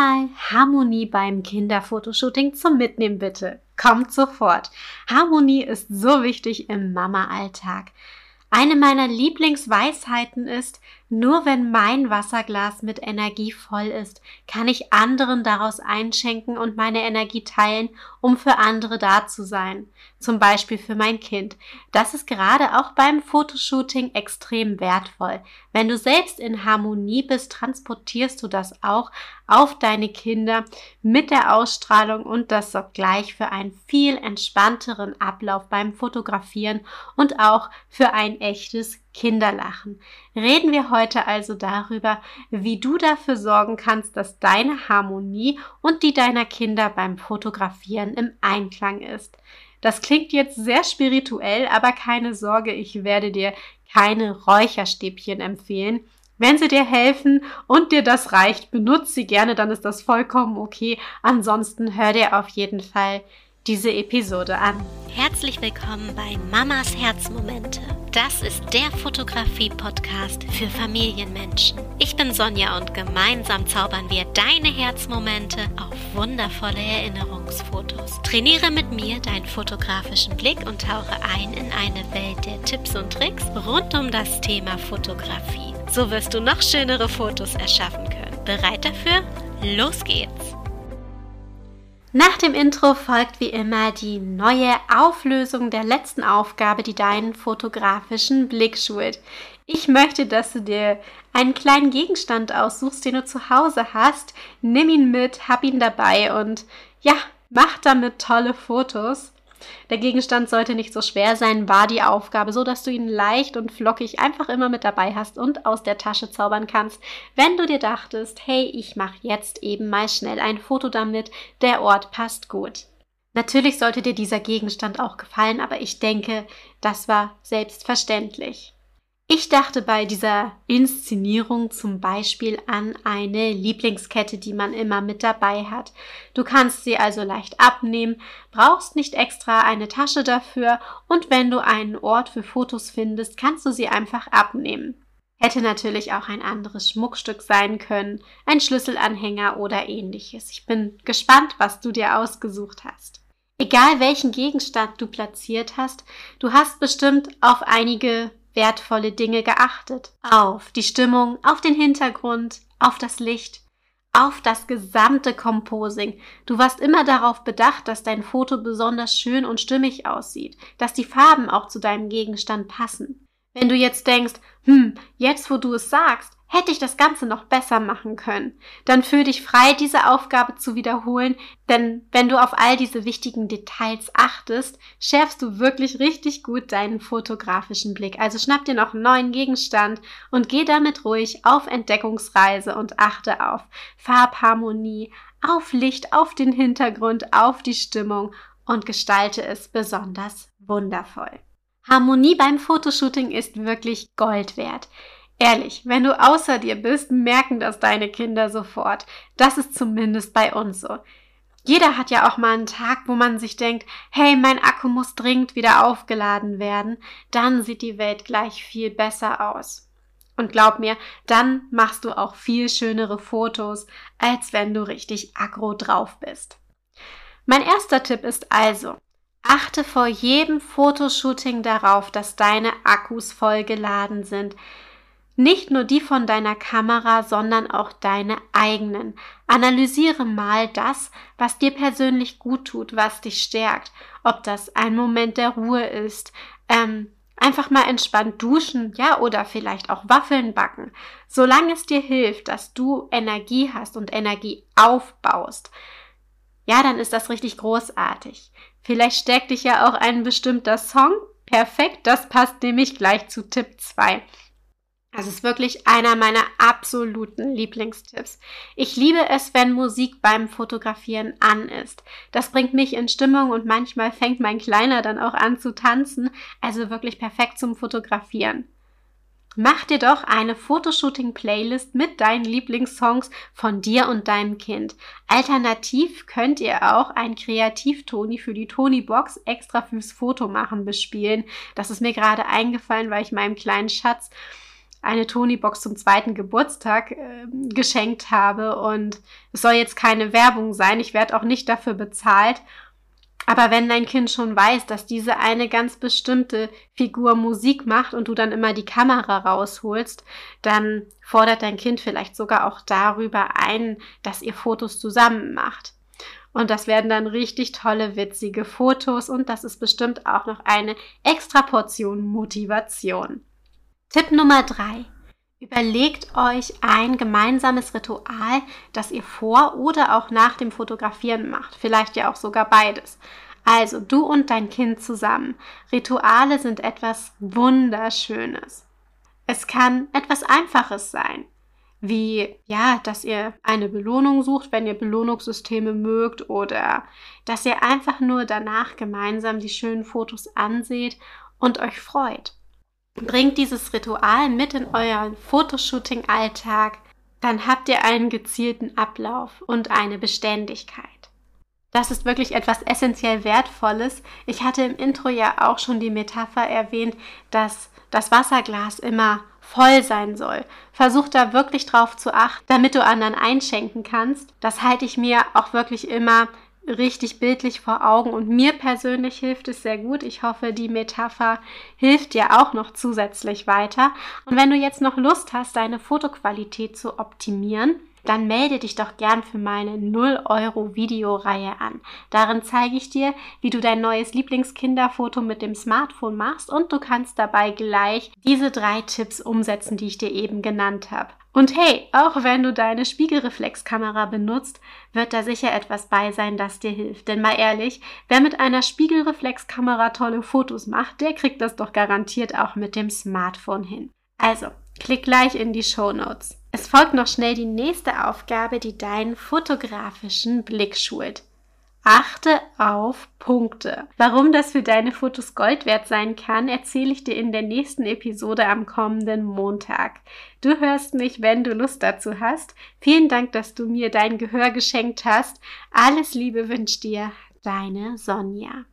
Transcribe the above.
Einmal Harmonie beim Kinderfotoshooting zum Mitnehmen bitte. Kommt sofort. Harmonie ist so wichtig im Mama-Alltag. Eine meiner Lieblingsweisheiten ist, nur wenn mein Wasserglas mit Energie voll ist, kann ich anderen daraus einschenken und meine Energie teilen, um für andere da zu sein. Zum Beispiel für mein Kind. Das ist gerade auch beim Fotoshooting extrem wertvoll. Wenn du selbst in Harmonie bist, transportierst du das auch auf deine Kinder mit der Ausstrahlung und das sorgt gleich für einen viel entspannteren Ablauf beim Fotografieren und auch für ein echtes Kinderlachen. Reden wir heute also darüber, wie du dafür sorgen kannst, dass deine Harmonie und die deiner Kinder beim Fotografieren im Einklang ist. Das klingt jetzt sehr spirituell, aber keine Sorge, ich werde dir keine Räucherstäbchen empfehlen. Wenn sie dir helfen und dir das reicht, benutze sie gerne, dann ist das vollkommen okay. Ansonsten hör dir auf jeden Fall diese Episode an. Herzlich willkommen bei Mamas Herzmomente. Das ist der Fotografie-Podcast für Familienmenschen. Ich bin Sonja und gemeinsam zaubern wir deine Herzmomente auf wundervolle Erinnerungsfotos. Trainiere mit mir deinen fotografischen Blick und tauche ein in eine Welt der Tipps und Tricks rund um das Thema Fotografie. So wirst du noch schönere Fotos erschaffen können. Bereit dafür? Los geht's! Nach dem Intro folgt wie immer die neue Auflösung der letzten Aufgabe, die deinen fotografischen Blick schult. Ich möchte, dass du dir einen kleinen Gegenstand aussuchst, den du zu Hause hast. Nimm ihn mit, hab ihn dabei und ja, mach damit tolle Fotos. Der Gegenstand sollte nicht so schwer sein, war die Aufgabe, so dass du ihn leicht und flockig einfach immer mit dabei hast und aus der Tasche zaubern kannst. Wenn du dir dachtest, hey, ich mache jetzt eben mal schnell ein Foto damit, der Ort passt gut. Natürlich sollte dir dieser Gegenstand auch gefallen, aber ich denke, das war selbstverständlich. Ich dachte bei dieser Inszenierung zum Beispiel an eine Lieblingskette, die man immer mit dabei hat. Du kannst sie also leicht abnehmen, brauchst nicht extra eine Tasche dafür und wenn du einen Ort für Fotos findest, kannst du sie einfach abnehmen. Hätte natürlich auch ein anderes Schmuckstück sein können, ein Schlüsselanhänger oder ähnliches. Ich bin gespannt, was du dir ausgesucht hast. Egal welchen Gegenstand du platziert hast, du hast bestimmt auf einige wertvolle Dinge geachtet. Auf die Stimmung, auf den Hintergrund, auf das Licht, auf das gesamte Composing. Du warst immer darauf bedacht, dass dein Foto besonders schön und stimmig aussieht, dass die Farben auch zu deinem Gegenstand passen. Wenn du jetzt denkst, hm, jetzt wo du es sagst, hätte ich das Ganze noch besser machen können. Dann fühl dich frei, diese Aufgabe zu wiederholen, denn wenn du auf all diese wichtigen Details achtest, schärfst du wirklich richtig gut deinen fotografischen Blick. Also schnapp dir noch einen neuen Gegenstand und geh damit ruhig auf Entdeckungsreise und achte auf Farbharmonie, auf Licht, auf den Hintergrund, auf die Stimmung und gestalte es besonders wundervoll. Harmonie beim Fotoshooting ist wirklich Gold wert. Ehrlich, wenn du außer dir bist, merken das deine Kinder sofort. Das ist zumindest bei uns so. Jeder hat ja auch mal einen Tag, wo man sich denkt, hey, mein Akku muss dringend wieder aufgeladen werden. Dann sieht die Welt gleich viel besser aus. Und glaub mir, dann machst du auch viel schönere Fotos, als wenn du richtig aggro drauf bist. Mein erster Tipp ist also, achte vor jedem Fotoshooting darauf, dass deine Akkus vollgeladen sind. Nicht nur die von deiner Kamera, sondern auch deine eigenen. Analysiere mal das, was dir persönlich gut tut, was dich stärkt. Ob das ein Moment der Ruhe ist, ähm, einfach mal entspannt duschen, ja, oder vielleicht auch Waffeln backen. Solange es dir hilft, dass du Energie hast und Energie aufbaust, ja, dann ist das richtig großartig. Vielleicht stärkt dich ja auch ein bestimmter Song. Perfekt, das passt nämlich gleich zu Tipp 2. Das ist wirklich einer meiner absoluten Lieblingstipps. Ich liebe es, wenn Musik beim Fotografieren an ist. Das bringt mich in Stimmung und manchmal fängt mein Kleiner dann auch an zu tanzen, also wirklich perfekt zum Fotografieren. Mach dir doch eine Fotoshooting-Playlist mit deinen Lieblingssongs von dir und deinem Kind. Alternativ könnt ihr auch ein Kreativ-Toni für die Toni-Box extra fürs Fotomachen bespielen. Das ist mir gerade eingefallen, weil ich meinem kleinen Schatz eine Tony-Box zum zweiten Geburtstag äh, geschenkt habe. Und es soll jetzt keine Werbung sein. Ich werde auch nicht dafür bezahlt. Aber wenn dein Kind schon weiß, dass diese eine ganz bestimmte Figur Musik macht und du dann immer die Kamera rausholst, dann fordert dein Kind vielleicht sogar auch darüber ein, dass ihr Fotos zusammen macht. Und das werden dann richtig tolle, witzige Fotos und das ist bestimmt auch noch eine extra Portion Motivation. Tipp Nummer drei: Überlegt euch ein gemeinsames Ritual, das ihr vor oder auch nach dem Fotografieren macht. Vielleicht ja auch sogar beides. Also du und dein Kind zusammen. Rituale sind etwas Wunderschönes. Es kann etwas Einfaches sein, wie ja, dass ihr eine Belohnung sucht, wenn ihr Belohnungssysteme mögt oder dass ihr einfach nur danach gemeinsam die schönen Fotos anseht und euch freut. Bringt dieses Ritual mit in euren Fotoshooting-Alltag, dann habt ihr einen gezielten Ablauf und eine Beständigkeit. Das ist wirklich etwas essentiell Wertvolles. Ich hatte im Intro ja auch schon die Metapher erwähnt, dass das Wasserglas immer voll sein soll. Versuch da wirklich drauf zu achten, damit du anderen einschenken kannst. Das halte ich mir auch wirklich immer richtig bildlich vor Augen und mir persönlich hilft es sehr gut. Ich hoffe, die Metapher hilft dir auch noch zusätzlich weiter. Und wenn du jetzt noch Lust hast, deine Fotoqualität zu optimieren, dann melde dich doch gern für meine 0 Euro Videoreihe an. Darin zeige ich dir, wie du dein neues Lieblingskinderfoto mit dem Smartphone machst und du kannst dabei gleich diese drei Tipps umsetzen, die ich dir eben genannt habe. Und hey, auch wenn du deine Spiegelreflexkamera benutzt, wird da sicher etwas bei sein, das dir hilft. Denn mal ehrlich, wer mit einer Spiegelreflexkamera tolle Fotos macht, der kriegt das doch garantiert auch mit dem Smartphone hin. Also, klick gleich in die Show Notes. Es folgt noch schnell die nächste Aufgabe, die deinen fotografischen Blick schult. Achte auf Punkte. Warum das für deine Fotos Gold wert sein kann, erzähle ich dir in der nächsten Episode am kommenden Montag. Du hörst mich, wenn du Lust dazu hast. Vielen Dank, dass du mir dein Gehör geschenkt hast. Alles Liebe wünscht dir deine Sonja.